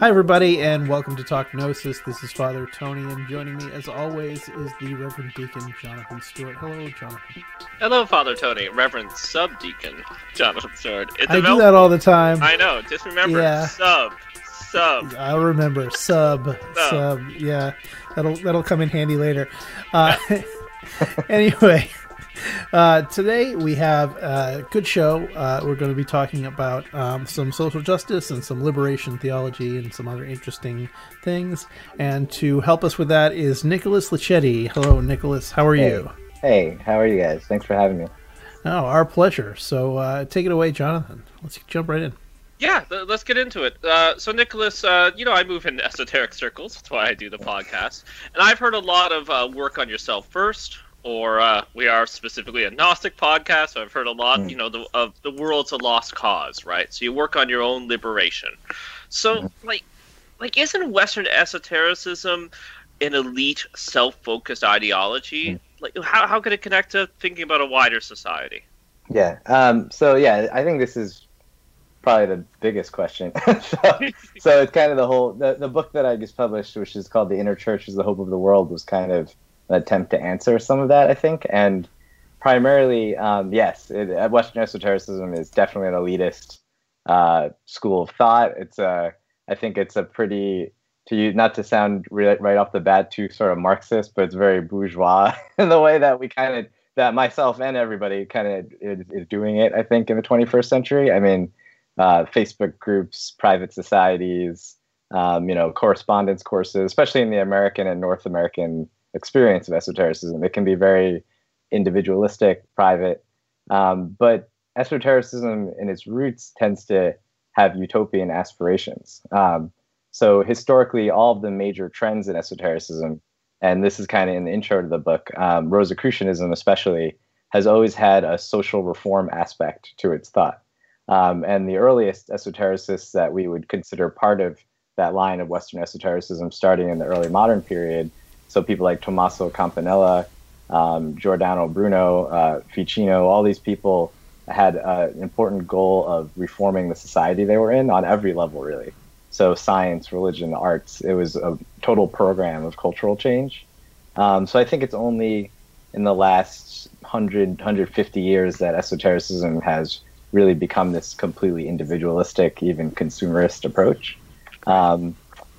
Hi, everybody, and welcome to Talk Gnosis. This is Father Tony, and joining me, as always, is the Reverend Deacon Jonathan Stewart. Hello, Jonathan. Hello, Father Tony, Reverend Subdeacon Jonathan Stewart. It's I do that all the time. I know. Just remember, Yeah. sub, sub. I'll remember sub, sub. Yeah, that'll that'll come in handy later. Uh, anyway, uh, today we have a good show. Uh, we're going to be talking about um, some social justice and some liberation theology and some other interesting things. And to help us with that is Nicholas Laccetti. Hello, Nicholas. How are Hey. you? Hey, how are you guys? Thanks for having me. Oh, our pleasure. So uh, take it away, Jonathan. Let's jump right in. Yeah, th- let's get into it. Uh, so, Nicholas, uh, you know, I move in esoteric circles. That's why I do the podcast. And I've heard a lot of uh, work on yourself first, or uh, we are specifically a Gnostic podcast. So I've heard a lot, Mm. you know, the, of the world's a lost cause, right? So you work on your own liberation. So, like, like, isn't Western esotericism an elite, self-focused ideology? Like, how how could it connect to thinking about a wider society? Yeah. Um, so yeah, I think this is probably the biggest question. so, so it's kind of the whole the, the book that I just published, which is called "The Inner Church is the Hope of the World," was kind of an attempt to answer some of that, I think, and primarily, um, yes, it, uh, Western esotericism is definitely an elitist uh, school of thought. It's a, I think it's a pretty to use not to sound re- right off the bat too sort of Marxist, but it's very bourgeois in the way that we kind of that myself and everybody kind of is, is doing it. I think in the 21st century. I mean, uh, Facebook groups, private societies, um, you know, correspondence courses, especially in the American and North American experience of esotericism. It can be very individualistic, private, um, but esotericism in its roots tends to have utopian aspirations. Um, so historically, all of the major trends in esotericism, and this is kind of in the intro to the book, um, Rosicrucianism especially, has always had a social reform aspect to its thought. Um, and the earliest esotericists that we would consider part of that line of Western esotericism starting in the early modern period, so people like Tommaso Campanella, um, Giordano Bruno, uh, Ficino, all these people had uh, an important goal of reforming the society they were in on every level, really. So science, religion, arts, it was a total program of cultural change. Um, so I think it's only in the last 100, 150 years that esotericism has really become this completely individualistic, even consumerist approach. Um,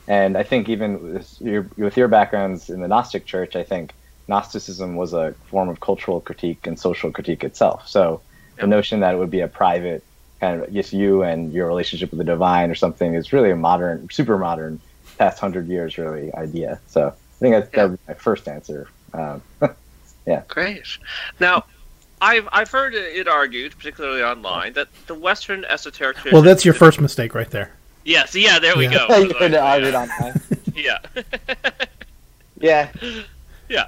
and I think even with your, with your backgrounds in the Gnostic Church, I think Gnosticism was a form of cultural critique and social critique itself. So the notion that it would be a private kind of just you and your relationship with the divine or something is really a modern, super modern, past hundred years really idea. So I think that's, that would be my first answer. Um, yeah. Great. Now, I've I've heard it argued, particularly online, that the Western esoteric tradition. Well, that's your first mistake right there. Yes. Yeah. There we Yeah. go. you could argue on that. Yeah. Yeah, yeah.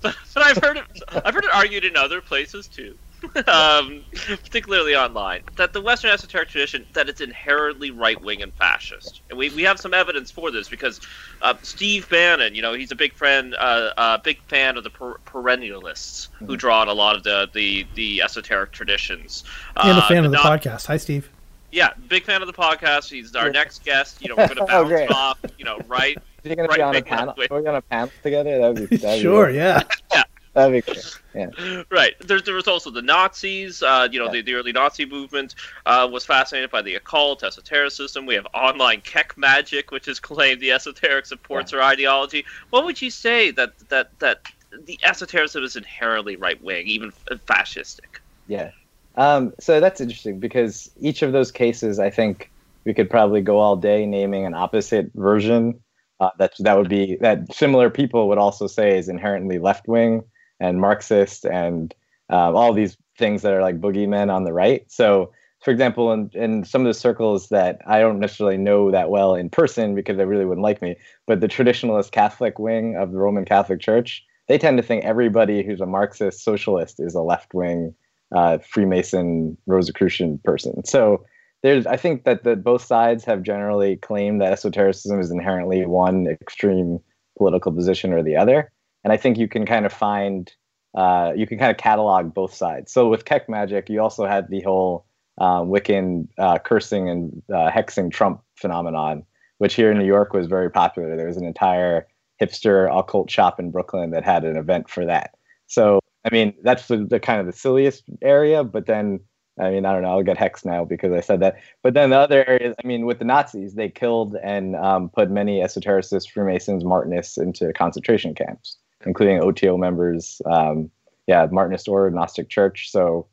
But, but I've heard it. I've heard it argued in other places too. Um, particularly online, that the Western esoteric tradition that it's inherently right wing and fascist, and we, we have some evidence for this because uh, Steve Bannon, you know, he's a big friend, uh, uh, big fan of the per- perennialists who Mhm. draw on a lot of the the, the esoteric traditions. And a Uh, fan of the not- podcast. Hi, Steve. Yeah, big fan of the podcast. He's our Yeah. next guest. You know, we're going to Oh, bounce great. off. You know, right? you're gonna Right, be on a panel. way. Are we on a panel together? That would be that'd Sure, great. yeah. That'd be great. Yeah. Right. There's there was also the Nazis. Uh, you know, the, the early Nazi movement uh, was fascinated by the occult, esotericism. We have online Kek magic, which has claimed the esoteric supports our ideology. What would you say that that that the esotericism is inherently right wing, even fascistic? Yeah. Um, so that's interesting because each of those cases, I think we could probably go all day naming an opposite version. Uh, that that would be that similar people would also say is inherently left wing and Marxist and uh, all these things that are like boogeymen on the right. So, for example, in, in some of the circles that I don't necessarily know that well in person because they really wouldn't like me, but the traditionalist Catholic wing of the Roman Catholic Church, they tend to think everybody who's a Marxist socialist is a left wing uh, Freemason Rosicrucian person. So there's, I think that the, both sides have generally claimed that esotericism is inherently one extreme political position or the other, and I think you can kind of find, uh, you can kind of catalog both sides. So with Kek magic, you also had the whole uh, Wiccan uh, cursing and uh, hexing Trump phenomenon, which here in New York was very popular. There was an entire hipster occult shop in Brooklyn that had an event for that. So I mean, that's the, the kind of the silliest area, but then I mean, I don't know. I'll get hex now because I said that. But then the other areas, I mean, with the Nazis, they killed and um, put many esotericists, Freemasons, Martinists into concentration camps, including OTO members. Um, yeah, Martinist or Gnostic Church. So,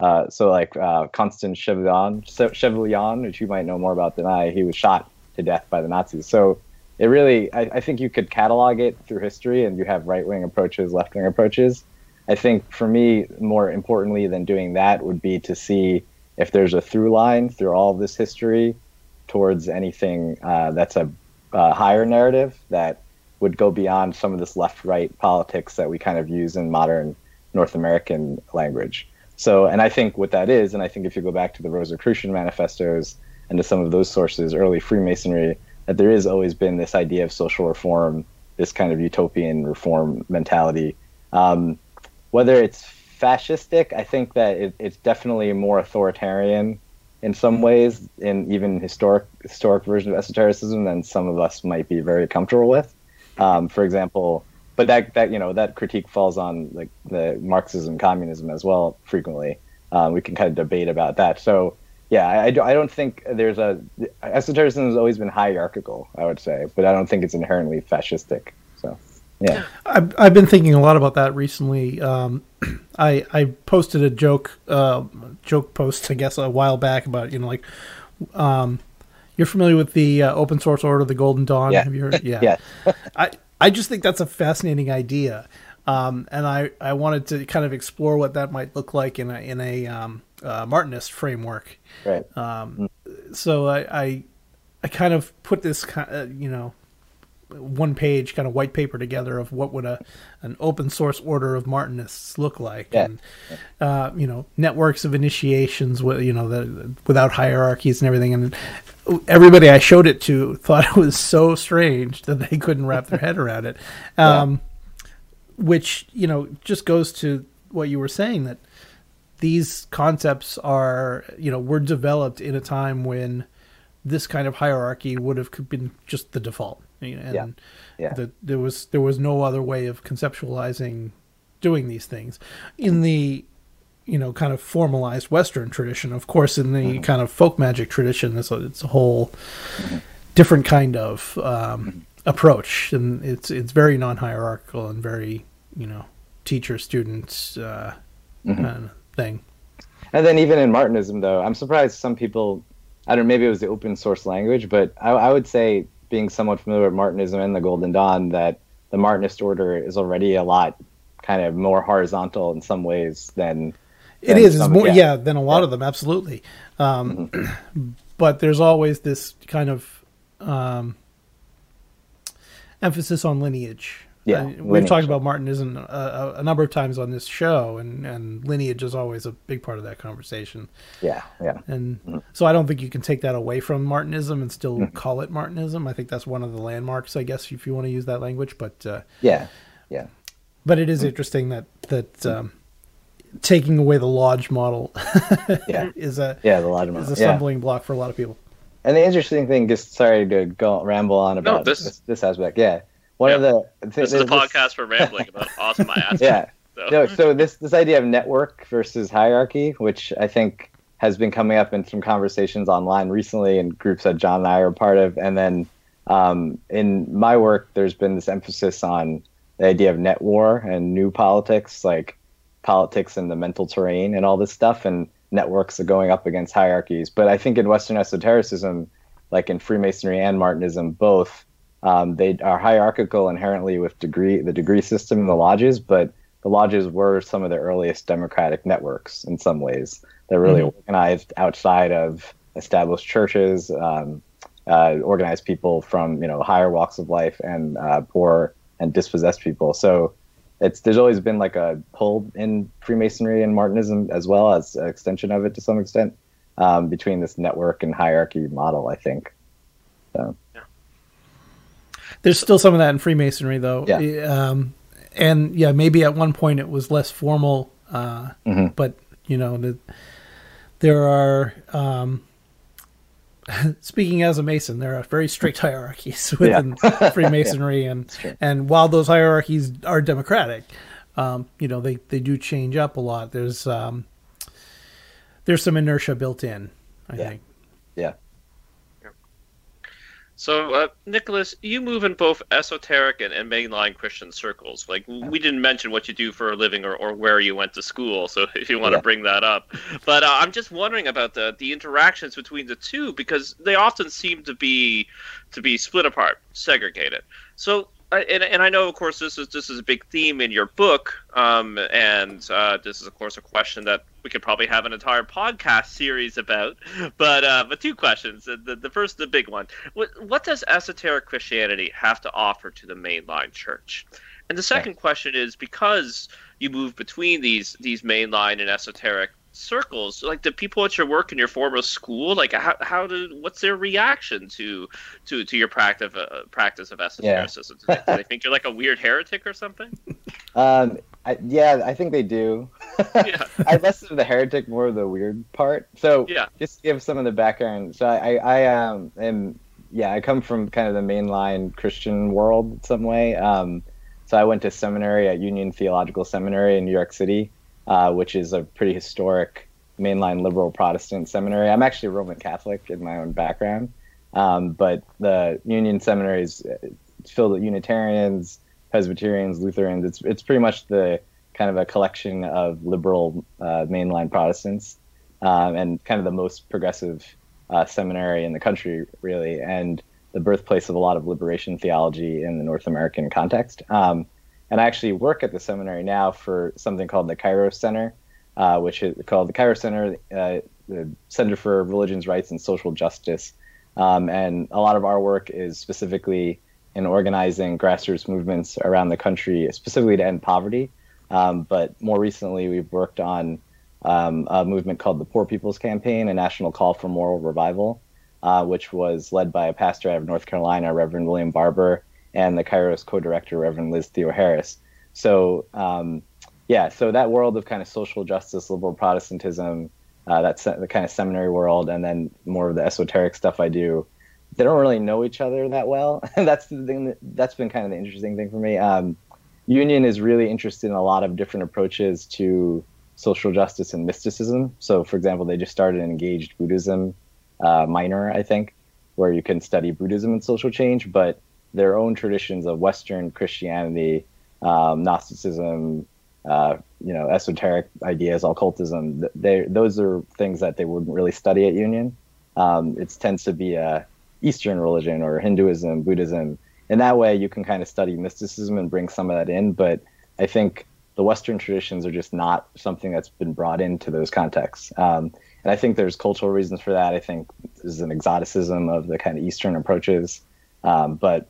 uh, so like uh, Constant Chevillon, which you might know more about than I, he was shot to death by the Nazis. So it really, I, I think you could catalog it through history, and you have right wing approaches, left wing approaches I think for me, more importantly than doing that would be to see if there's a through line through all of this history towards anything uh, that's a, a, higher narrative that would go beyond some of this left right politics that we kind of use in modern North American language. So, and I think what that is, and I think if you go back to the Rosicrucian manifestos and to some of those sources, early Freemasonry, that there has always been this idea of social reform, this kind of utopian reform mentality. Um, whether it's fascistic, I think that it, it's definitely more authoritarian in some ways, in even historic historic version of esotericism than some of us might be very comfortable with. Um, for example, but that that you know that critique falls on like the Marxism, communism as well frequently. Um, we can kind of debate about that. So yeah, I, I don't think there's a esotericism has always been hierarchical. I would say, but I don't think it's inherently fascistic. So yeah, I've, I've been thinking a lot about that recently. Um, I I posted a joke uh, joke post I guess a while back about you know like um, you're familiar with the uh, open source order the Golden Dawn. Yeah. Have you heard? Yeah. yeah. I I just think that's a fascinating idea, um, and I I wanted to kind of explore what that might look like in a in a um, uh, Martinist framework. Right. Um, so I, I I kind of put this kind you know one page kind of white paper together of what would a an open source order of Martinists look like, Yeah. and uh, you know networks of initiations with you know the, without hierarchies and everything. And everybody I showed it to thought it was so strange that they couldn't wrap their head around it, um, which you know just goes to what you were saying that these concepts are you know were developed in a time when this kind of hierarchy would have been just the default and Yeah. Yeah. The, there was there was no other way of conceptualizing doing these things in the you know kind of formalized western tradition of course in the Mm-hmm. kind of folk magic tradition it's a, it's a whole different kind of um, approach and it's it's very non-hierarchical and very you know teacher student uh, Mm-hmm. kind of thing And then even in Martinism, though, I'm surprised some people. I don't. know, Maybe it was the open source language, but I, I would say, being somewhat familiar with Martinism and the Golden Dawn, that the Martinist order is already a lot kind of more horizontal in some ways than. It than is. It's some- more, yeah. than a lot of them, absolutely. Um, Mm-hmm. but there's always this kind of um, emphasis on lineage. Yeah, Uh, we've lineage. talked about Martinism a, a, a number of times on this show, and, and lineage is always a big part of that conversation. Yeah, yeah, And Mm-hmm. so I don't think you can take that away from Martinism and still call it Martinism. I think that's one of the landmarks, I guess, if you want to use that language. But uh, yeah, yeah. but it is interesting that that um, taking away the lodge model Yeah. is a Yeah, the Lodge model. is a model, yeah. stumbling block for a lot of people. And the interesting thing, just sorry to go ramble on about this- this, this aspect. Yeah, one of the th- This is a this- podcast for rambling about awesome ass. Yeah, So, no, so this this idea of network versus hierarchy, which I think has been coming up in some conversations online recently in groups that John and I are part of, and then um, in my work, there's been this emphasis on the idea of net war and new politics, like politics and the mental terrain and all this stuff, and networks are going up against hierarchies. But I think in Western esotericism, like in Freemasonry and Martinism, both um, they are hierarchical inherently with degree the degree system in the lodges, but the lodges were some of the earliest democratic networks in some ways. They're really organized outside of established churches, um, uh, organized people from you know higher walks of life and uh, poor and dispossessed people. So it's there's always been like a pull in Freemasonry and Martinism as well as an extension of it to some extent um, between this network and hierarchy model. I think. So There's still some of that in Freemasonry, though. Yeah. Um, and yeah, maybe at one point it was less formal, uh, Mhm. but you know, the, there are um, speaking as a Mason, there are very strict hierarchies within yeah. Freemasonry, yeah, and and while those hierarchies are democratic, um, you know they they do change up a lot. There's um, there's some inertia built in. I yeah. think. Yeah. So, uh, Nicholas, you move in both esoteric and, and, mainline Christian circles. Like, we didn't mention what you do for a living or, or where you went to school, so if you want yeah. to bring that up. But uh, I'm just wondering about the, the interactions between the two because they often seem to be to be split apart, segregated. So, and, and I know, of course, this is this is a big theme in your book, um, and uh, this is, of course, a question that we could probably have an entire podcast series about. But uh, but two questions. The, the first, the big one: what, what does esoteric Christianity have to offer to the mainline church? And the second question is because you move between these these mainline and esoteric circles. Like the people at your work in your former school like how, how did what's their reaction to to to your practice uh, practice of esotericism yeah. do, they, do, they, think you're like a weird heretic or something? Um I, yeah i think they do. Yeah. i less of the heretic more of the weird part. So yeah. just give some of the background so i i um am yeah i come from kind of the mainline christian world some way. Um so i went to seminary at union theological seminary in new york city uh, which is a pretty historic mainline liberal Protestant seminary. I'm actually a Roman Catholic in my own background, um, but the Union Seminary is filled with Unitarians, Presbyterians, Lutherans. It's it's pretty much the kind of a collection of liberal uh, mainline Protestants um, and kind of the most progressive uh, seminary in the country, really, and the birthplace of a lot of liberation theology in the North American context. Um, and I actually work at the seminary now for something called the Kairos Center, uh, which is called the Kairos Center, uh, the Center for Religions, Rights, and Social Justice. Um, and a lot of our work is specifically in organizing grassroots movements around the country, specifically to end poverty. Um, but more recently, we've worked on um, a movement called the Poor People's Campaign, a national call for moral revival, uh, which was led by a pastor out of North Carolina, Reverend William Barber, and the Kairos co-director, Reverend Liz Theoharis. So um, yeah, so that world of kind of social justice, liberal Protestantism, uh, that's the kind of seminary world, and then more of the esoteric stuff I do. They don't really know each other that well. that's the thing. That, that's been kind of the interesting thing for me. Um, Union is really interested in a lot of different approaches to social justice and mysticism. So, for example, they just started an engaged Buddhism uh, minor, I think, where you can study Buddhism and social change, but their own traditions of Western Christianity, um, Gnosticism, uh, you know, esoteric ideas, occultism. They those are things that they wouldn't really study at Union. Um, it tends to be a Eastern religion or Hinduism, Buddhism. In that way, you can kind of study mysticism and bring some of that in. But I think the Western traditions are just not something that's been brought into those contexts. Um, and I think there's cultural reasons for that. I think there's an exoticism of the kind of Eastern approaches. Um, but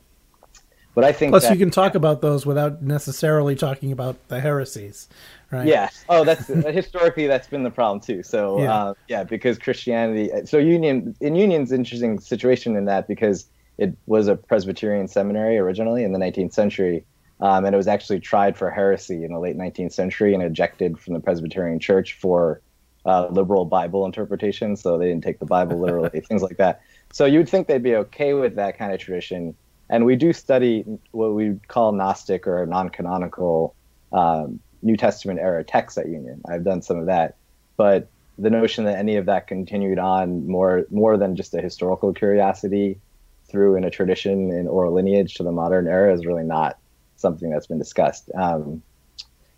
but I think plus that, you can talk about those without necessarily talking about the heresies, right? Yeah. Oh, that's historically that's been the problem too. So yeah. Uh, yeah, because Christianity. So Union in Union's interesting situation in that because it was a Presbyterian seminary originally in the 19th century. Um, and it was actually tried for heresy in the late 19th century and ejected from the Presbyterian Church for uh, liberal Bible interpretation. So they didn't take the Bible literally, things like that. So you would think they'd be okay with that kind of tradition and we do study what we call Gnostic or non-canonical um, New Testament era texts at Union. I've done some of that, but the notion that any of that continued on more more than just a historical curiosity through in a tradition in oral lineage to the modern era is really not something that's been discussed. Um,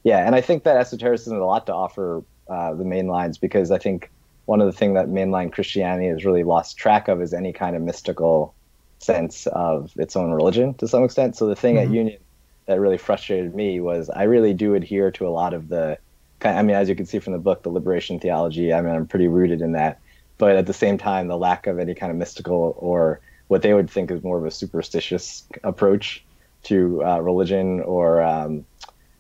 yeah, and I think that esotericism has a lot to offer uh, the main lines because I think one of the things that mainline Christianity has really lost track of is any kind of mystical sense of its own religion to some extent. So the thing mm-hmm. at Union that really frustrated me was I really do adhere to a lot of the. I mean, as you can see from the book, the liberation theology. I mean, I'm pretty rooted in that, but at the same time, the lack of any kind of mystical or what they would think is more of a superstitious approach to uh, religion or um,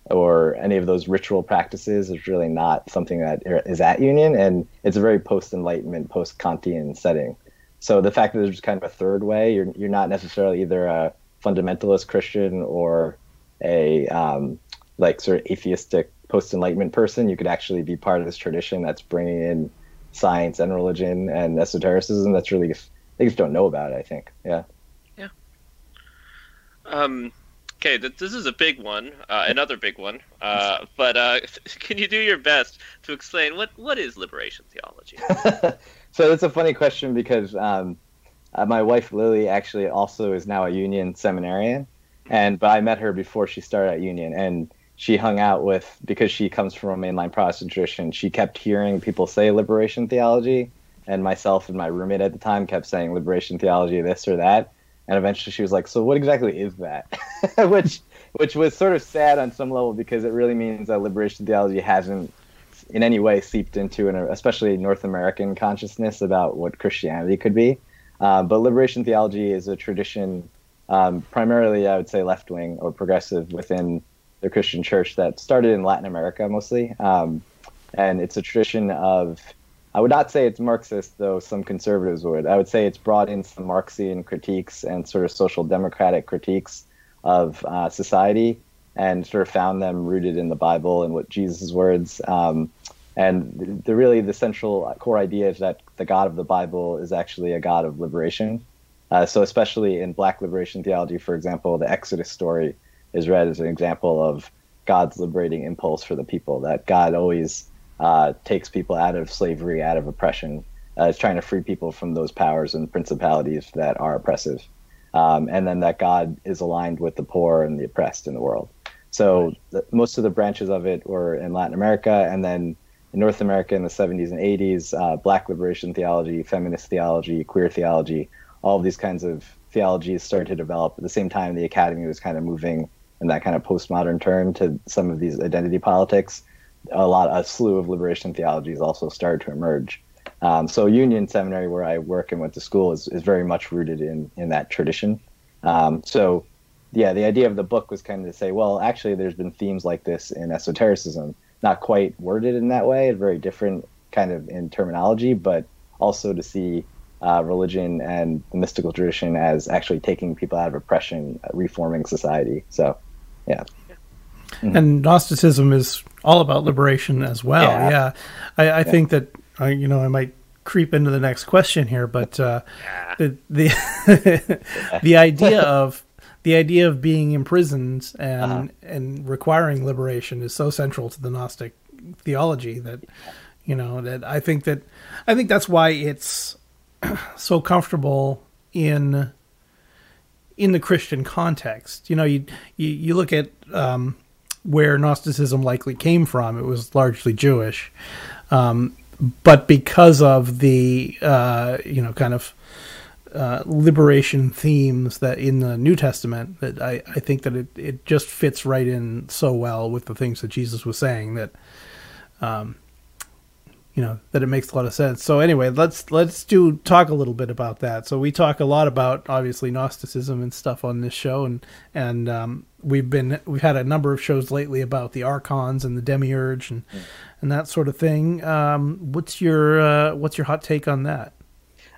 or any of those ritual practices is really not something that is at Union, and it's a very post Enlightenment, post Kantian setting. So the fact that there's kind of a third way, you're you're not necessarily either a fundamentalist Christian or a um, like sort of atheistic post enlightenment person. You could actually be part of this tradition that's bringing in science and religion and esotericism. That's really they just don't know about it. I think. Yeah. Yeah. Um. Okay, this is a big one, uh, another big one. Uh, but uh, can you do your best to explain what, what is liberation theology? so it's a funny question because um, uh, my wife Lily actually also is now a Union seminarian, and but I met her before she started at Union, and she hung out with because she comes from a mainline Protestant tradition. She kept hearing people say liberation theology, and myself and my roommate at the time kept saying liberation theology, this or that. And eventually, she was like, "So what exactly is that?" which which was sort of sad on some level because it really means that liberation theology hasn't in any way seeped into an especially North American consciousness about what Christianity could be. Uh, but liberation theology is a tradition, um, primarily I would say left wing or progressive within the Christian church that started in Latin America mostly, um, and it's a tradition of I would not say it's Marxist, though some conservatives would. I would say it's brought in some Marxian critiques and sort of social democratic critiques of uh, society and sort of found them rooted in the Bible and what Jesus' words. Um, and the really the central core idea is that the God of the Bible is actually a God of liberation. Uh, so especially in Black liberation theology, for example, the Exodus story is read as an example of God's liberating impulse for the people. That God always uh, takes people out of slavery, out of oppression. Uh, is trying to free people from those powers and principalities that are oppressive, um, and then that God is aligned with the poor and the oppressed in the world. So the, most of the branches of it were in Latin America, and then in North America in the 70s and 80s, uh, Black liberation theology, feminist theology, queer theology, all of these kinds of theologies started to develop. At the same time, the academy was kind of moving in that kind of postmodern turn to some of these identity politics a lot a slew of liberation theologies also started to emerge. Um, so Union Seminary, where I work and went to school, is, is very much rooted in in that tradition. Um, so yeah, the idea of the book was kind of to say, well, actually, there's been themes like this in esotericism, not quite worded in that way, very different kind of in terminology, but also to see uh, religion and the mystical tradition as actually taking people out of oppression, uh, reforming society. So, yeah. Mm-hmm. And Gnosticism is all about liberation as well. Yeah, yeah. I, I yeah. think that I, you know, I might creep into the next question here, but uh, yeah. the the the idea of the idea of being imprisoned and uh-huh. and requiring liberation is so central to the Gnostic theology that you know that I think that I think that's why it's so comfortable in in the Christian context. You know, you you, you look at um, where Gnosticism likely came from. It was largely Jewish, um, but because of the uh, you know kind of uh, liberation themes that in the New Testament, that I, I think that it, it just fits right in so well with the things that Jesus was saying that um, you know that it makes a lot of sense. So anyway, let's let's do talk a little bit about that. So we talk a lot about obviously Gnosticism and stuff on this show, and and um, we've been we've had a number of shows lately about the archons and the demiurge and and that sort of thing. Um, what's your uh, what's your hot take on that?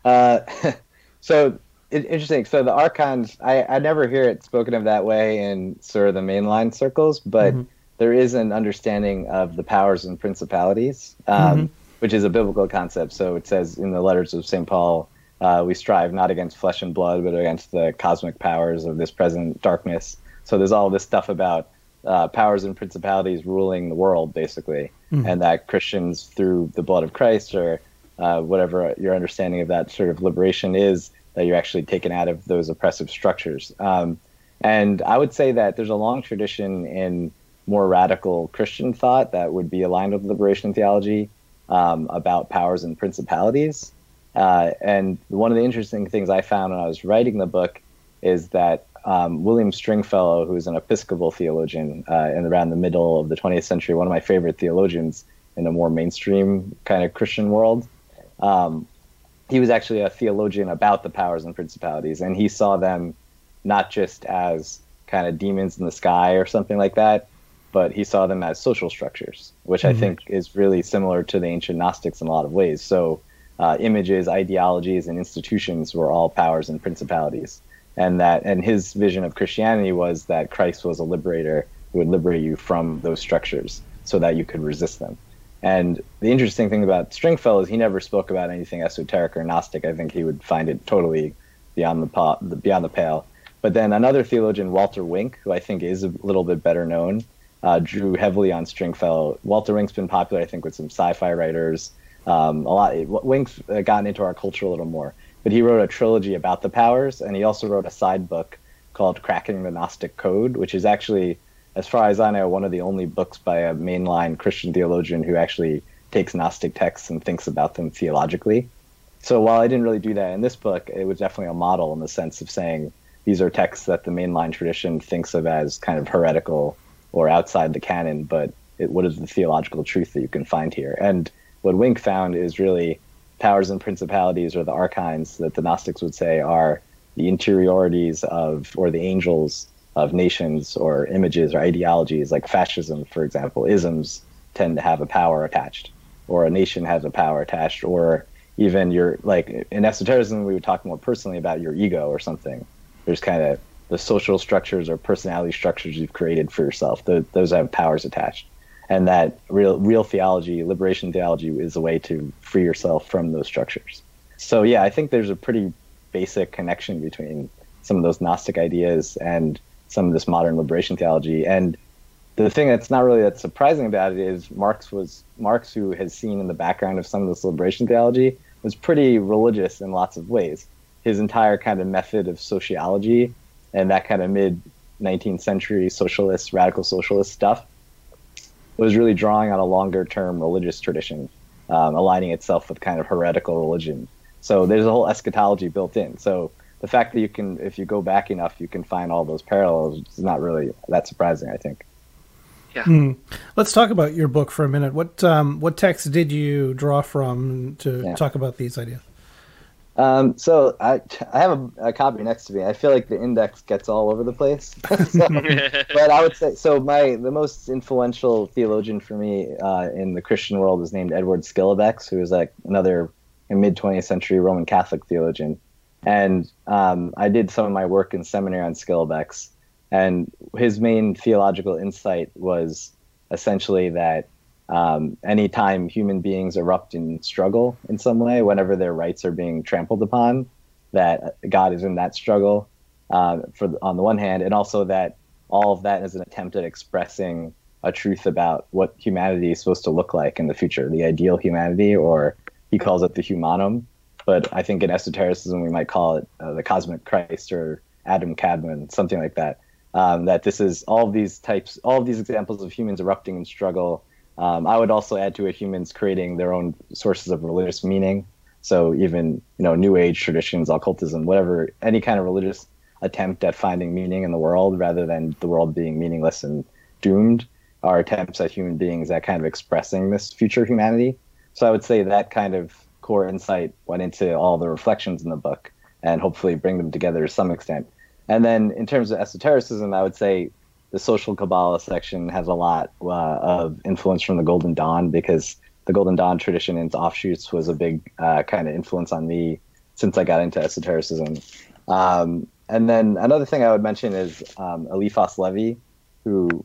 Uh, so interesting. So the archons, I, I never hear it spoken of that way in sort of the mainline circles, but mm-hmm. there is an understanding of the powers and principalities. Um, mm-hmm which is a biblical concept. So it says in the letters of St. Paul, uh, we strive not against flesh and blood, but against the cosmic powers of this present darkness. So there's all this stuff about uh, powers and principalities ruling the world, basically, mm-hmm. and that Christians, through the blood of Christ or uh, whatever your understanding of that sort of liberation is, that you're actually taken out of those oppressive structures. Um, and I would say that there's a long tradition in more radical Christian thought that would be aligned with liberation theology um, about powers and principalities. Uh, and one of the interesting things I found when I was writing the book is that um, William Stringfellow, who's an Episcopal theologian uh, in around the middle of the 20th century, one of my favorite theologians in a more mainstream kind of Christian world, um, he was actually a theologian about the powers and principalities, and he saw them not just as kind of demons in the sky or something like that, but he saw them as social structures, which mm-hmm. I think is really similar to the ancient Gnostics in a lot of ways. So, uh, images, ideologies, and institutions were all powers and principalities, and that and his vision of Christianity was that Christ was a liberator who would liberate you from those structures, so that you could resist them. And the interesting thing about Stringfellow is he never spoke about anything esoteric or Gnostic. I think he would find it totally beyond the, beyond the pale. But then another theologian, Walter Wink, who I think is a little bit better known, uh, drew heavily on Stringfellow. Walter Wink's been popular, I think, with some sci-fi writers. Um, a lot. Wink's uh, gotten into our culture a little more, but he wrote a trilogy about the powers, and he also wrote a side book called "Cracking the Gnostic Code," which is actually, as far as I know, one of the only books by a mainline Christian theologian who actually takes Gnostic texts and thinks about them theologically. So while I didn't really do that in this book, it was definitely a model in the sense of saying these are texts that the mainline tradition thinks of as kind of heretical or outside the canon, but it, what is the theological truth that you can find here? And what Wink found is really powers and principalities or the archons that the Gnostics would say are the interiorities of or the angels of nations or images or ideologies like fascism, for example, isms tend to have a power attached, or a nation has a power attached, or even your like in esotericism we would talk more personally about your ego or something. There's kind of the social structures or personality structures you've created for yourself. The, those have powers attached, and that real real theology, liberation theology, is a way to free yourself from those structures. So yeah, I think there's a pretty basic connection between some of those Gnostic ideas and some of this modern liberation theology. And the thing that's not really that surprising about it is Marx was Marx, who has seen in the background of some of this liberation theology, was pretty religious in lots of ways. His entire kind of method of sociology and that kind of mid 19th century socialist, radical socialist stuff was really drawing on a longer term religious tradition, um, aligning itself with kind of heretical religion. So there's a whole eschatology built in. So the fact that you can, if you go back enough, you can find all those parallels is not really that surprising, I think. Yeah. Hmm. Let's talk about your book for a minute. What um, what text did you draw from to yeah. talk about these ideas? Um, so I I have a, a, copy next to me. I feel like the index gets all over the place, so, but I would say so. My the most influential theologian for me uh, in the Christian world is named Edward Schillebeeckx, who is like another mid 20th century Roman Catholic theologian, and um, I did some of my work in seminary on Schillebeeckx, and his main theological insight was essentially that um, anytime human beings erupt in struggle in some way, whenever their rights are being trampled upon, that God is in that struggle uh, for on the one hand, and also that all of that is an attempt at expressing a truth about what humanity is supposed to look like in the future, the ideal humanity, or he calls it the humanum. But I think in esotericism we might call it uh, the cosmic Christ or Adam Kadmon, something like that. Um, that this is all of these types, all of these examples of humans erupting in struggle um, I would also add to it humans creating their own sources of religious meaning. So even you know New Age traditions, occultism, whatever, any kind of religious attempt at finding meaning in the world rather than the world being meaningless and doomed are attempts at human beings at kind of expressing this future humanity. So I would say that kind of core insight went into all the reflections in the book and hopefully bring them together to some extent. And then in terms of esotericism, I would say the social Kabbalah section has a lot uh, of influence from the Golden Dawn because the Golden Dawn tradition and its offshoots was a big uh, kind of influence on me since I got into esotericism. Um, and then another thing I would mention is um, Eliphas Levi, who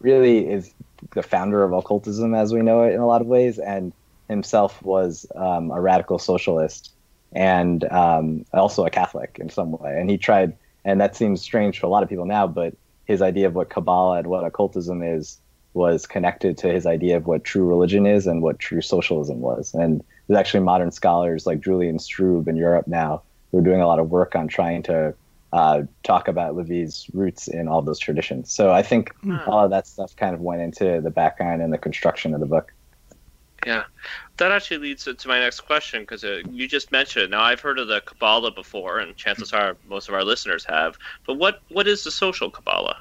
really is the founder of occultism as we know it in a lot of ways, and himself was um, a radical socialist and um, also a Catholic in some way. And he tried, and that seems strange to a lot of people now, but his idea of what Kabbalah and what occultism is was connected to his idea of what true religion is and what true socialism was. And there's actually modern scholars like Julian Strube in Europe now who are doing a lot of work on trying to uh, talk about Levi's roots in all those traditions. So I think hmm. all of that stuff kind of went into the background and the construction of the book. Yeah, that actually leads to my next question because uh, you just mentioned. Now I've heard of the Kabbalah before, and chances are most of our listeners have. But what what is the social Kabbalah?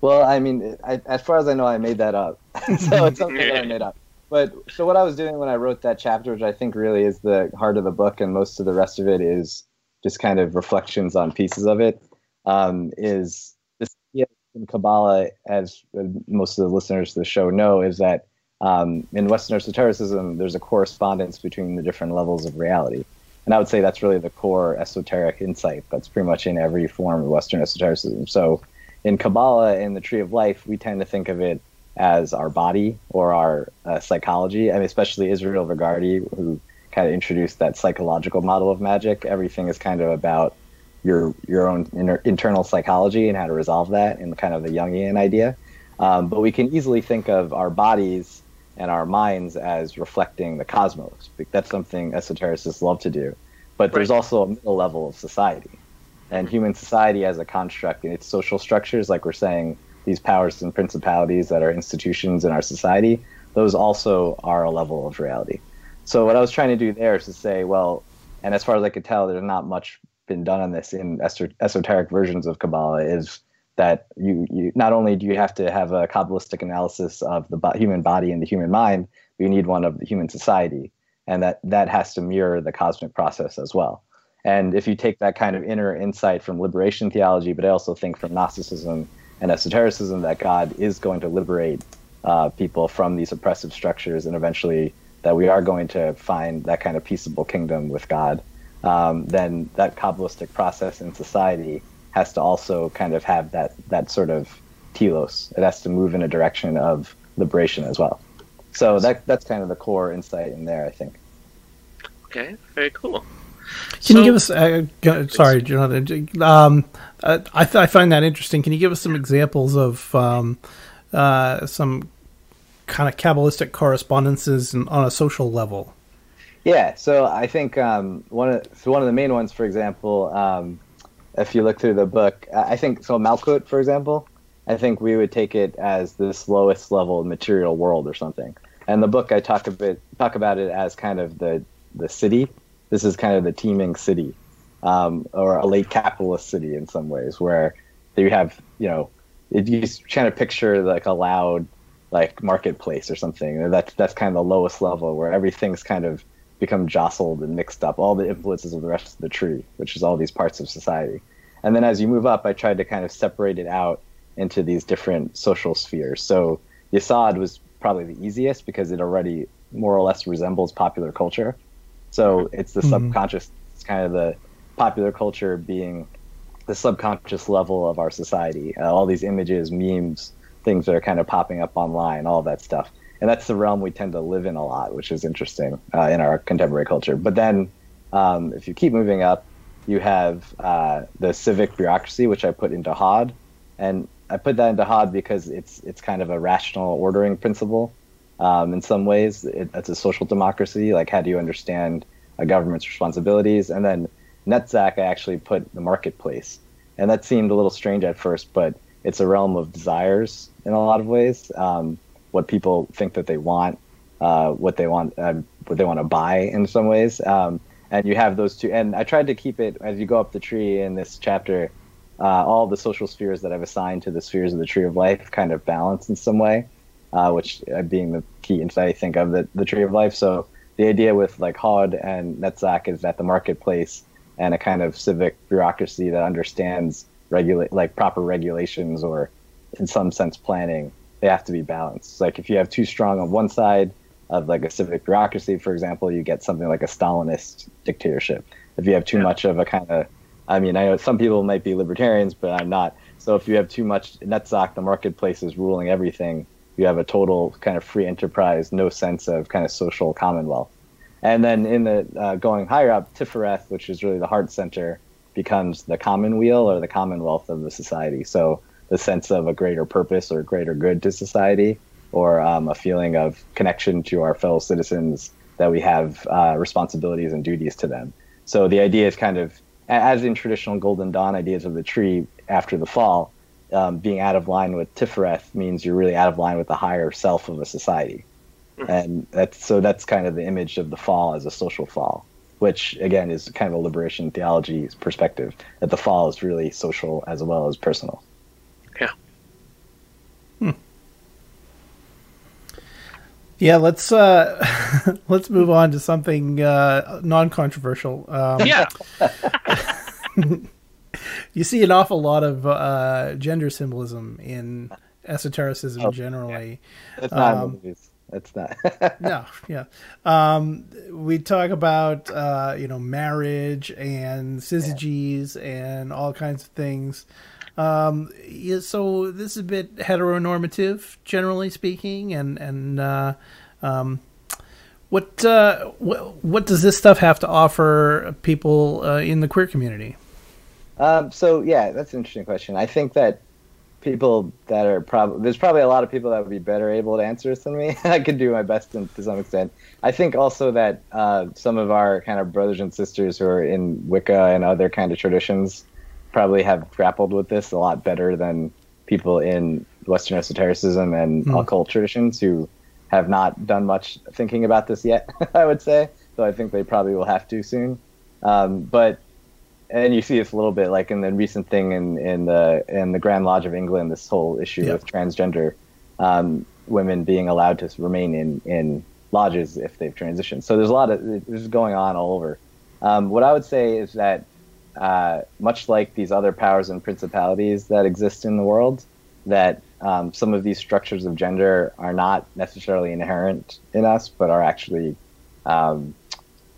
Well, I mean, I, as far as I know, I made that up, so it's something that I made up. But so what I was doing when I wrote that chapter, which I think really is the heart of the book, and most of the rest of it is just kind of reflections on pieces of it, um, is this idea in Kabbalah, as most of the listeners to the show know, is that um, in Western esotericism, there's a correspondence between the different levels of reality. And I would say that's really the core esoteric insight that's pretty much in every form of Western esotericism. So in Kabbalah, in the Tree of Life, we tend to think of it as our body or our uh, psychology. Mean, especially Israel Regardie, who kind of introduced that psychological model of magic. Everything is kind of about your your own inner, internal psychology and how to resolve that in kind of the Jungian idea. Um, but we can easily think of our bodies and our minds as reflecting the cosmos. That's something esotericists love to do. But there's right. also a middle level of society. And human society as a construct in its social structures, like we're saying, these powers and principalities that are institutions in our society, those also are a level of reality. So what I was trying to do there is to say, well, and as far as I could tell, there's not much been done on this in esoteric versions of Kabbalah. Is that you, you not only do you have to have a kabbalistic analysis of the bo- human body and the human mind, but you need one of the human society, and that that has to mirror the cosmic process as well. And if you take that kind of inner insight from liberation theology, but I also think from Gnosticism and esotericism that God is going to liberate uh, people from these oppressive structures and eventually that we are going to find that kind of peaceable kingdom with God, um, then that Kabbalistic process in society has to also kind of have that, that sort of telos. It has to move in a direction of liberation as well. So that that's kind of the core insight in there, I think. Okay, very cool. Can so, you give us? Uh, sorry, Jonathan. Um, uh, I, th- I find that interesting. Can you give us some examples of um, uh, some kind of Kabbalistic correspondences on a social level? Yeah, so I think um, one of so one of the main ones, for example, um, if you look through the book, I think so. Malkut, for example, I think we would take it as this lowest level material world or something. And the book I talk a bit talk about it as kind of the the city. This is kind of the teeming city, um, or a late capitalist city in some ways, where you have you know, if you trying to picture like a loud like marketplace or something. That's that's kind of the lowest level where everything's kind of become jostled and mixed up, all the influences of the rest of the tree, which is all these parts of society. And then as you move up, I tried to kind of separate it out into these different social spheres. So Yesod was probably the easiest because it already more or less resembles popular culture. So it's the mm-hmm. subconscious, it's kind of the popular culture being the subconscious level of our society. Uh, all these images, memes, things that are kind of popping up online, all that stuff. And that's the realm we tend to live in a lot, which is interesting uh, in our contemporary culture. But then, um, if you keep moving up, you have uh, the civic bureaucracy, which I put into Hod, and I put that into Hod because it's it's kind of a rational ordering principle. Um, in some ways, it, it's a social democracy. Like, how do you understand a government's responsibilities? And then Netzach, I actually put the marketplace, and that seemed a little strange at first, but it's a realm of desires in a lot of ways. Um, what people think that they want, uh, what they want, uh, what they want to buy in some ways. Um, and you have those two. And I tried to keep it as you go up the tree in this chapter. Uh, all the social spheres that I've assigned to the spheres of the tree of life kind of balance in some way, uh, which uh, being the key insight I think of the, the tree of life. So the idea with like Hod and Netzach is that the marketplace and a kind of civic bureaucracy that understands regulate like proper regulations or in some sense planning they have to be balanced like if you have too strong on one side of like a civic bureaucracy for example you get something like a stalinist dictatorship if you have too yeah. much of a kind of i mean i know some people might be libertarians but i'm not so if you have too much netzach the marketplace is ruling everything you have a total kind of free enterprise no sense of kind of social commonwealth and then in the uh, going higher up tifereth which is really the heart center becomes the commonweal or the commonwealth of the society. So the sense of a greater purpose or greater good to society, or um, a feeling of connection to our fellow citizens that we have uh, responsibilities and duties to them. So the idea is kind of, as in traditional Golden Dawn ideas of the tree after the fall, um, being out of line with Tifereth means you're really out of line with the higher self of a society. Hmm. And that's so that's kind of the image of the fall as a social fall which again is kind of a liberation theology perspective that the fall is really social as well as personal. Yeah. Hmm. Yeah, let's uh, let's move on to something uh, non-controversial. Um, yeah. you see an awful lot of uh, gender symbolism in esotericism oh, generally. Yeah. It's not um, movies. It's not. no, yeah. Um, we talk about uh, you know marriage and syzygies yeah. and all kinds of things. Um, yeah, so this is a bit heteronormative, generally speaking, and and uh, um, what, uh, what what does this stuff have to offer people uh, in the queer community? Um, so yeah, that's an interesting question. I think that people that are probably there's probably a lot of people that would be better able to answer this than me. I could do my best to, to some extent. I think also that uh, some of our kind of brothers and sisters who are in Wicca and other kind of traditions probably have grappled with this a lot better than people in Western esotericism and mm. occult traditions who have not done much thinking about this yet. I would say, so I think they probably will have to soon. Um, but and you see this a little bit like in the recent thing in, in the in the Grand Lodge of England, this whole issue with transgender um, women being allowed to remain in in lodges if they've transitioned. So there's a lot of this is going on all over. Um, what I would say is that uh, much like these other powers and principalities that exist in the world, that um, some of these structures of gender are not necessarily inherent in us, but are actually um,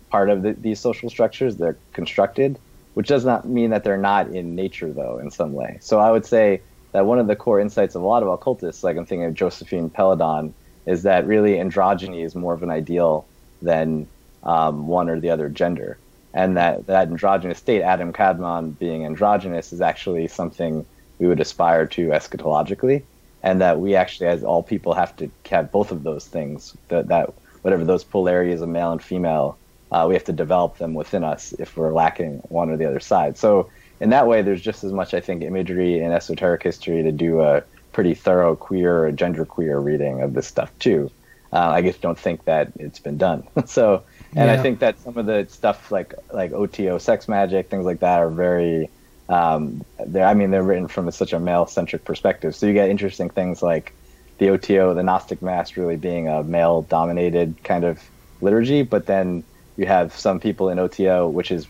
part of the, these social structures. They're constructed which does not mean that they're not in nature, though, in some way. So I would say that one of the core insights of a lot of occultists, like I'm thinking of Joséphin Péladan, is that really androgyny is more of an ideal than um, one or the other gender. And that, that androgynous state, Adam Kadmon being androgynous, is actually something we would aspire to eschatologically. And that we actually, as all people, have to have both of those things, that, that whatever those polarities of male and female uh, we have to develop them within us if we're lacking one or the other side. So in that way, there's just as much, I think, imagery in esoteric history to do a pretty thorough queer or gender queer reading of this stuff too. Uh, I just don't think that it's been done. so, and yeah. I think that some of the stuff like like OTO sex magic, things like that, are very. Um, they're, I mean, they're written from a, such a male centric perspective. So you get interesting things like the OTO, the Gnostic Mass, really being a male dominated kind of liturgy, but then you have some people in OTO, which is,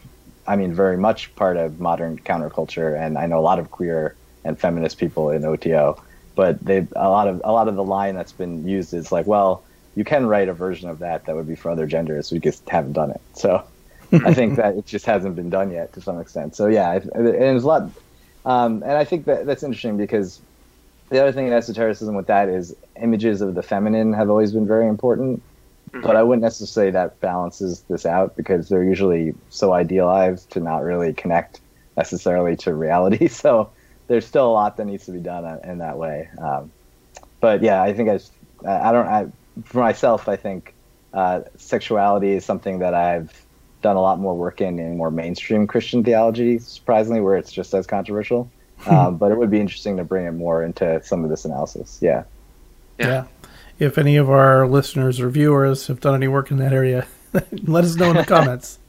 I mean, very much part of modern counterculture, and I know a lot of queer and feminist people in OTO. But they a lot of a lot of the line that's been used is like, well, you can write a version of that that would be for other genders. We just haven't done it. So I think that it just hasn't been done yet to some extent. So yeah, and there's a lot, um, and I think that that's interesting because the other thing in esotericism with that is images of the feminine have always been very important. Mm-hmm. But I wouldn't necessarily say that balances this out because they're usually so idealized to not really connect necessarily to reality. So there's still a lot that needs to be done in that way. Um, but yeah, I think I, I don't, I, for myself, I think uh, sexuality is something that I've done a lot more work in in more mainstream Christian theology, surprisingly, where it's just as controversial. um, but it would be interesting to bring it more into some of this analysis. Yeah. Yeah. yeah if any of our listeners or viewers have done any work in that area, let us know in the comments.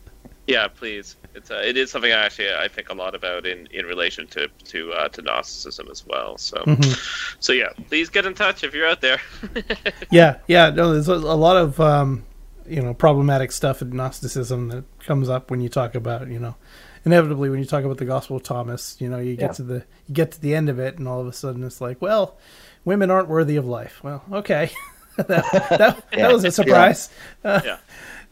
Yeah, please. It's uh, it is something I actually I think a lot about in, in relation to to uh, to Gnosticism as well. So mm-hmm. so yeah, please get in touch if you're out there. yeah, yeah. No, there's a, a lot of um, you know problematic stuff in Gnosticism that comes up when you talk about you know inevitably when you talk about the Gospel of Thomas. You know, you get yeah. to the you get to the end of it, and all of a sudden it's like, well women aren't worthy of life. Well, okay, that, that, yeah. that, was a surprise. Yeah.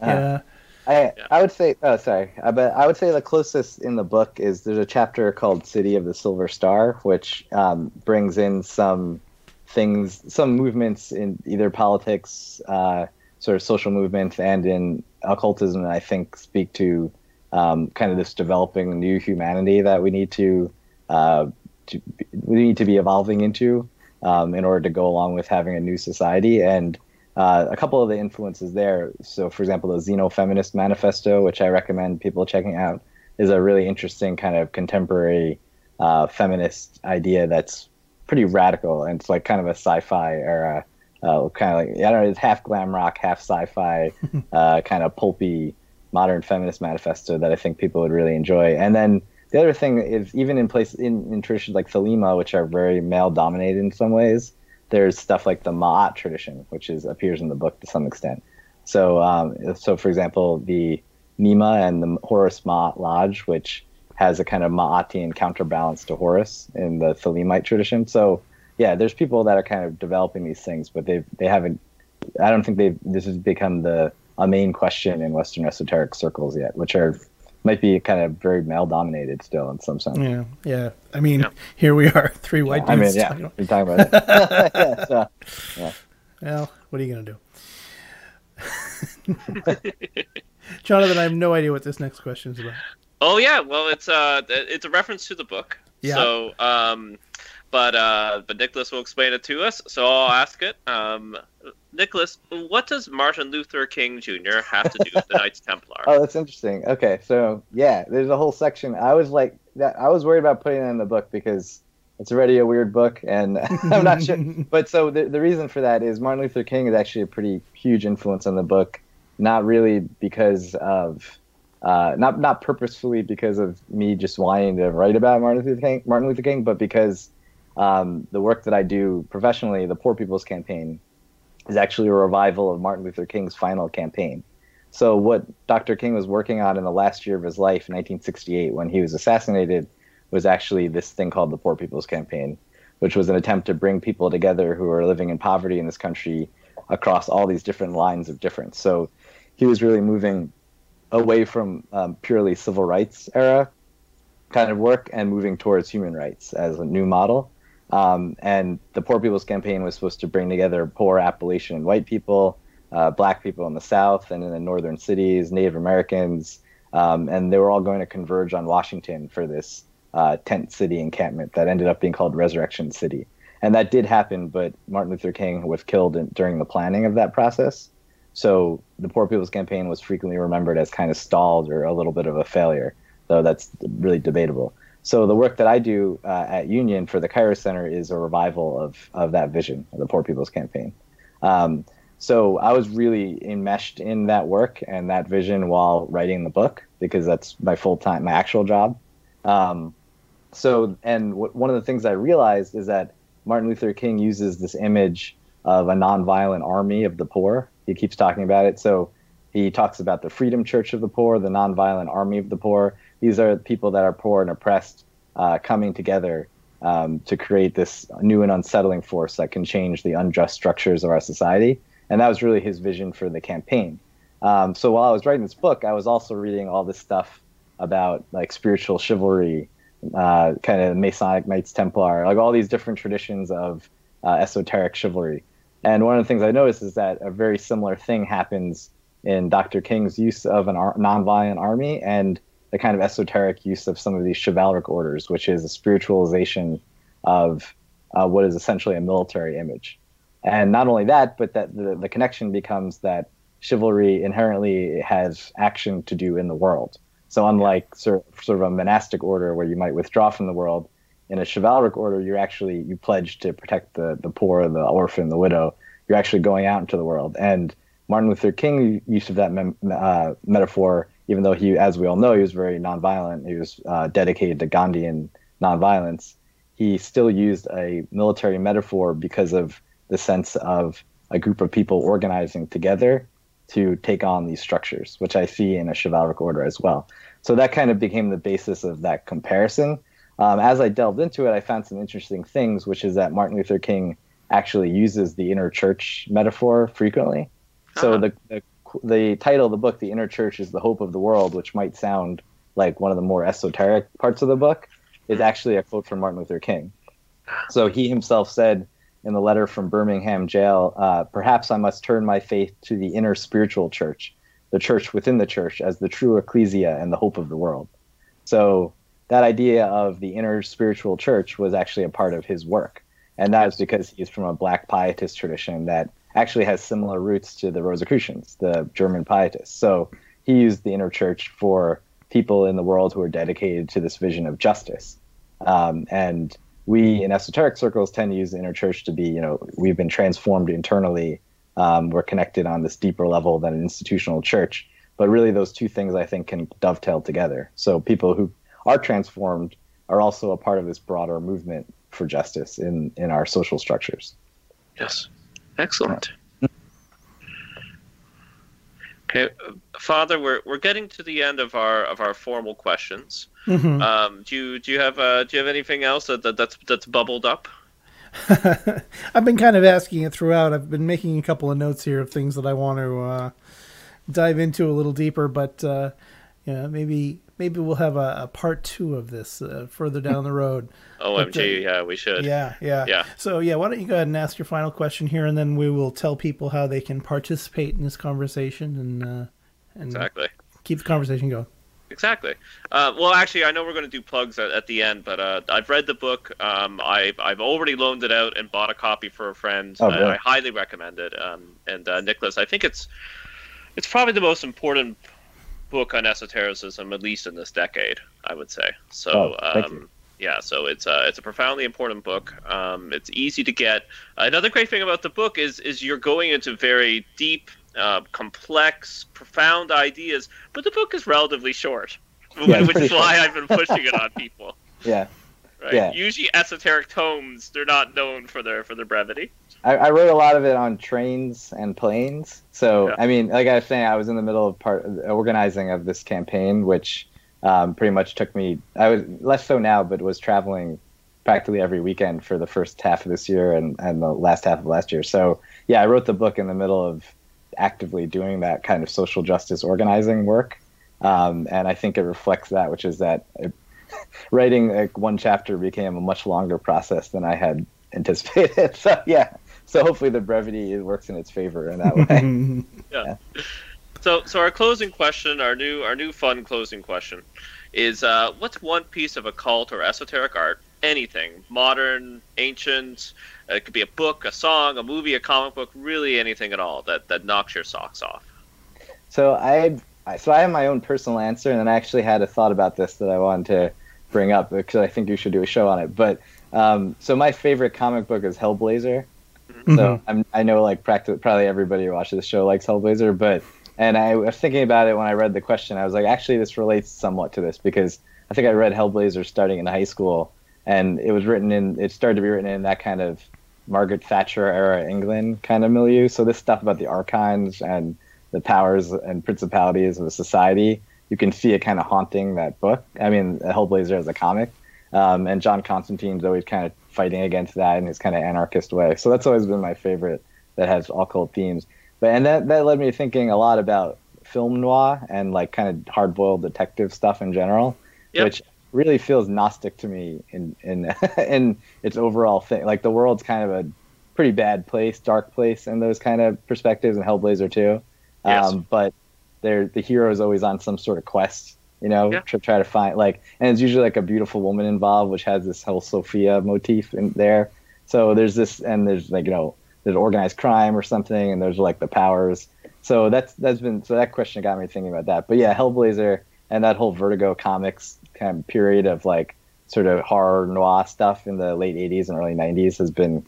yeah. I I would say oh sorry uh, but I would say the closest in the book is there's a chapter called City of the Silver Star which um, brings in some things some movements in either politics uh, sort of social movements and in occultism that I think speak to um, kind of this developing new humanity that we need to, uh, to we need to be evolving into um, in order to go along with having a new society. And uh, a couple of the influences there. So, for example, the Xenofeminist Manifesto, which I recommend people checking out, is a really interesting kind of contemporary uh, feminist idea that's pretty radical and it's like kind of a sci-fi era, uh, kind of like I don't know, it's half glam rock, half sci-fi, uh, kind of pulpy modern feminist manifesto that I think people would really enjoy. And then the other thing is even in place in, in traditions like Thelema, which are very male dominated in some ways, there's stuff like the Ma'at tradition, which is appears in the book to some extent. So, um, so for example, the Nema and the Horus Ma'at Lodge, which has a kind of Ma'atian counterbalance to Horus in the Thelemite tradition. So, yeah, there's people that are kind of developing these things, but they they haven't I don't think they this has become the a main question in Western esoteric circles yet, which are might be kind of very male dominated still in some sense. Yeah, yeah. I mean, yeah. here we are, three white yeah, dudes. I mean, yeah, we're talking about it. yeah, so, yeah. Well, what are you gonna do? Jonathan, I have no idea what this next question is about. Oh yeah, well it's uh it's a reference to the book. Yeah. So um but uh, but Nicholas will explain it to us, so I'll ask it. Um, Nicholas, what does Martin Luther King Jr. have to do with the Knights Templar? Oh, that's interesting. Okay, so yeah, there's a whole section. I was like, that. I was worried about putting it in the book because it's already a weird book, and I'm not sure. But so the the reason for that is Martin Luther King is actually a pretty huge influence on the book. Not really because of. Uh, not not purposefully because of me just wanting to write about Martin Luther King, Martin Luther King, but because um, the work that I do professionally, the Poor People's Campaign, is actually a revival of Martin Luther King's final campaign. So, what Dr. King was working on in the last year of his life, in 1968, when he was assassinated, was actually this thing called the Poor People's Campaign, which was an attempt to bring people together who are living in poverty in this country across all these different lines of difference. So, he was really moving away from um, purely civil rights era kind of work and moving towards human rights as a new model. Um, and the Poor People's Campaign was supposed to bring together poor Appalachian white people, uh, black people in the South and in the northern cities, Native Americans, um, and they were all going to converge on Washington for this uh, tent city encampment that ended up being called Resurrection City. And that did happen, but Martin Luther King was killed in, during the planning of that process. So the Poor People's Campaign was frequently remembered as kind of stalled or a little bit of a failure, though that's really debatable. So the work that I do uh, at Union for the Kairos Center is a revival of of that vision of the Poor People's Campaign. Um, so I was really enmeshed in that work and that vision while writing the book because that's my full time, my actual job. Um, so, and w- one of the things I realized is that Martin Luther King uses this image of a nonviolent army of the poor. He keeps talking about it. So he talks about the Freedom Church of the Poor, the nonviolent army of the poor these are people that are poor and oppressed uh, coming together um, to create this new and unsettling force that can change the unjust structures of our society. And that was really his vision for the campaign. Um, so while I was writing this book, I was also reading all this stuff about like spiritual chivalry, uh, kind of Masonic Knights Templar, like all these different traditions of uh, esoteric chivalry. And one of the things I noticed is that a very similar thing happens in Dr. King's use of a ar- nonviolent army and the kind of esoteric use of some of these chivalric orders, which is a spiritualization of uh, what is essentially a military image. And not only that, but that the, the connection becomes that chivalry inherently has action to do in the world. So unlike sort of, sort of a monastic order where you might withdraw from the world, in a chivalric order, you're actually you pledge to protect the the poor, the orphan, the widow. You're actually going out into the world. And Martin Luther King use of that mem- uh, metaphor even though he, as we all know, he was very nonviolent, he was uh, dedicated to Gandhian nonviolence, he still used a military metaphor because of the sense of a group of people organizing together to take on these structures, which I see in a chivalric order as well. So that kind of became the basis of that comparison. Um, as I delved into it, I found some interesting things, which is that Martin Luther King actually uses the inner church metaphor frequently. So uh-huh. the, the the title of the book, "The Inner Church is the Hope of the World," which might sound like one of the more esoteric parts of the book, is actually a quote from Martin Luther King. So he himself said in the letter from Birmingham jail, uh, "Perhaps I must turn my faith to the inner spiritual church, the church within the church, as the true ecclesia and the hope of the world." So that idea of the inner spiritual church was actually a part of his work, and that is because he's from a Black Pietist tradition that actually has similar roots to the Rosicrucians, the German pietists. So he used the inner church for people in the world who are dedicated to this vision of justice. Um, and we in esoteric circles tend to use the inner church to be, you know, we've been transformed internally. Um, we're connected on this deeper level than an institutional church. But really, those two things I think can dovetail together. So people who are transformed are also a part of this broader movement for justice in, in our social structures. Yes. Excellent. Okay, Father, we're we're getting to the end of our of our formal questions. Mm-hmm. Um, do you do you have uh, do you have anything else that, that that's that's bubbled up? I've been kind of asking it throughout. I've been making a couple of notes here of things that I want to uh, dive into a little deeper, but uh, yeah, maybe maybe we'll have a, a part two of this uh, further down the road. OMG, but, uh, yeah, we should. Yeah, yeah, yeah. So yeah, why don't you go ahead and ask your final question here, and then we will tell people how they can participate in this conversation and uh, and exactly keep the conversation going. Exactly. Uh, well, actually, I know we're going to do plugs at, at the end, but uh, I've read the book. Um, I, I've already loaned it out and bought a copy for a friend. Oh, I, I, highly recommend it. Um, and uh, Nicholas, I think it's it's probably the most important book on esotericism, at least in this decade. I would say. So. Oh, um, yeah, so it's a it's a profoundly important book. Um, it's easy to get. Another great thing about the book is is you're going into very deep uh, complex, profound ideas, but the book is relatively short, yeah, which is why I've been pushing it on people. Yeah. Right? Yeah. Usually, esoteric tomes they're not known for their for their brevity. I, I wrote a lot of it on trains and planes. So yeah. I mean, like I was saying, I was in the middle of part organizing of this campaign, which um, pretty much took me. I was less so now, but was traveling practically every weekend for the first half of this year and, and the last half of last year. So yeah, I wrote the book in the middle of actively doing that kind of social justice organizing work. Um, and I think it reflects that, which is that it, writing like one chapter became a much longer process than I had anticipated. so yeah, so hopefully the brevity works in its favor in that way. yeah. yeah. So, so our closing question, our new, our new fun closing question, is uh, what's one piece of occult or esoteric art, anything, modern, ancient, it could be a book, a song, a movie, a comic book, really anything at all that, that knocks your socks off. So I so I have my own personal answer, and then I actually had a thought about this that I wanted to bring up because I think you should do a show on it. But um, so my favorite comic book is Hellblazer. Mm-hmm. So I'm, I know like practically probably everybody who watches the show likes Hellblazer, but and I was thinking about it when I read the question. I was like, actually, this relates somewhat to this because I think I read Hellblazer starting in high school, and it was written in. It started to be written in that kind of Margaret Thatcher era England kind of milieu. So this stuff about the archons and the powers and principalities of a society, you can see it kind of haunting that book. I mean, Hellblazer as a comic, um, and John Constantine's always kind of fighting against that in his kind of anarchist way. So that's always been my favorite that has occult themes. But and that that led me thinking a lot about film noir and like kind of hard boiled detective stuff in general, yep. which really feels gnostic to me in in in its overall thing. Like the world's kind of a pretty bad place, dark place in those kind of perspectives, and Hellblazer too. Yes. Um, but they're the hero is always on some sort of quest, you know, yeah. to try to find like, and it's usually like a beautiful woman involved, which has this whole Sophia motif in there. So there's this, and there's like you know, there's organized crime or something, and there's like the powers. So that's that's been so that question got me thinking about that. But yeah, Hellblazer and that whole Vertigo comics kind of period of like sort of horror noir stuff in the late 80s and early 90s has been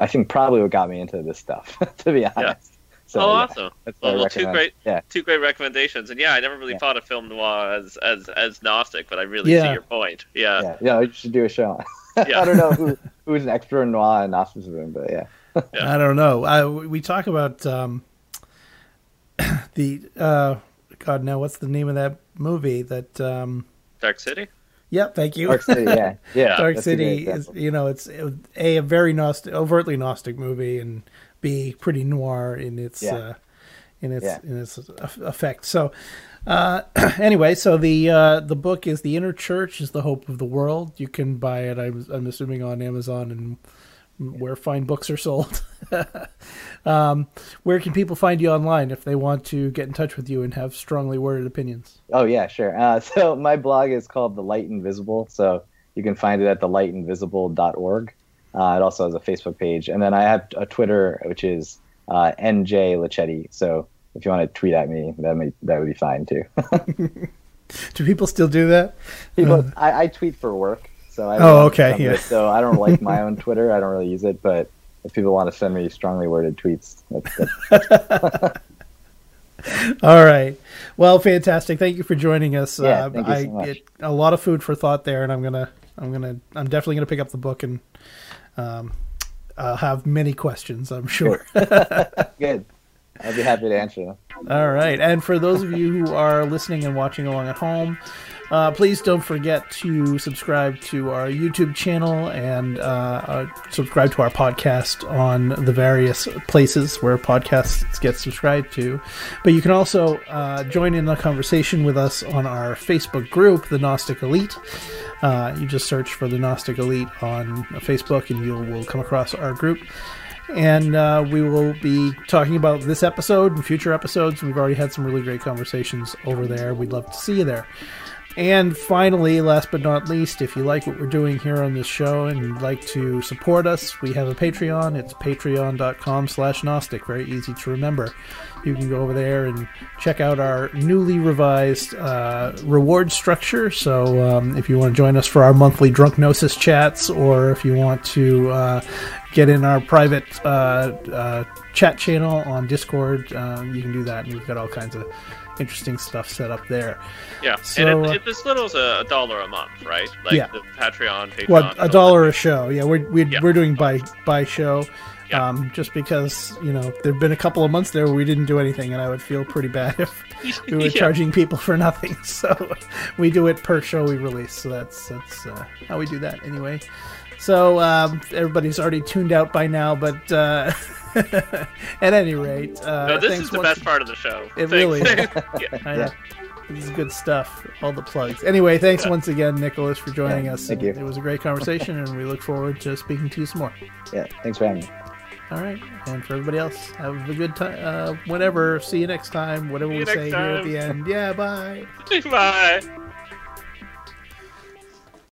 i think probably what got me into this stuff to be honest yeah. So, oh, yeah, awesome! Well, well two great, yeah. two great recommendations, and yeah, I never really yeah. thought of film noir as as as Gnostic, but I really yeah. see your point. Yeah, yeah, yeah, you should do a show. I don't know who who's an expert in noir and Gnosticism, but yeah. I don't know. I, we talk about um, the uh, God, now what's the name of that movie that um, Dark City? Yep, thank you. Dark City, yeah, yeah. Dark City is, you know, it's a, a very gnostic, overtly gnostic movie, and b pretty noir in its yeah. uh, in its yeah. in its effect. So, uh, anyway, so the uh, the book is the Inner Church is the Hope of the World. You can buy it. I'm, I'm assuming on Amazon and where fine books are sold. um, where can people find you online if they want to get in touch with you and have strongly worded opinions? Oh yeah, sure. Uh, so my blog is called The Light Invisible, so you can find it at thelightinvisible.org. Uh, it also has a Facebook page, and then I have a Twitter, which is uh, NJ Laccetti. So if you want to tweet at me, that may, that would be fine too. do people still do that? People, uh, I, I tweet for work. So I oh, okay, yeah. so I don't like my own Twitter. I don't really use it, but if people want to send me strongly worded tweets, that's, that's... all right. Well, fantastic. Thank you for joining us. Yeah, uh, thank you I so much. get a lot of food for thought there, and I'm gonna, I'm gonna, I'm definitely gonna pick up the book and um, I'll have many questions. I'm sure. Good. I'd be happy to answer them. All right. And for those of you who are listening and watching along at home, Uh, please don't forget to subscribe to our YouTube channel and uh, uh, subscribe to our podcast on the various places where podcasts get subscribed to. But you can also uh, join in the conversation with us on our Facebook group, the Gnostic Elite. Uh, you just search for the Gnostic Elite on Facebook and you will come across our group and uh, we will be talking about this episode and future episodes. We've already had some really great conversations over there. We'd love to see you there. And finally, last but not least, if you like what we're doing here on this show and you'd like to support us, we have a Patreon. It's patreon.com slash Gnostic. Very easy to remember. You can go over there and check out our newly revised uh, reward structure. So um, if you want to join us for our monthly Drunk Gnosis chats, or if you want to uh, get in our private uh, uh chat channel on Discord, um, you can do that. And we've got all kinds of interesting stuff set up there. Yeah, So, and uh, it, it, this little is a, a dollar a month, right? Like Yeah. the Patreon, Patreon. Well, a dollar a show. Yeah, we're we're, Yeah. we're doing by by show. Yeah. Um, just because you know there've been a couple of months there where we didn't do anything, and I would feel pretty bad if we were Yeah. charging people for nothing. So we do it per show we release. So that's that's uh, how we do that anyway. So um, everybody's already tuned out by now, but uh, at any rate, uh, No, this thanks is the once- best part of the show. It Thanks. really is. yeah. I know. This is good stuff. All the plugs. Anyway, thanks once again, Nicholas, for joining us. thank you. It was a great conversation, and we look forward to speaking to you some more. Yeah, thanks for having me. All right, and for everybody else, have a good time. Uh, whatever. See you next time. Whatever See we say next here at the end. Yeah. Bye. Bye.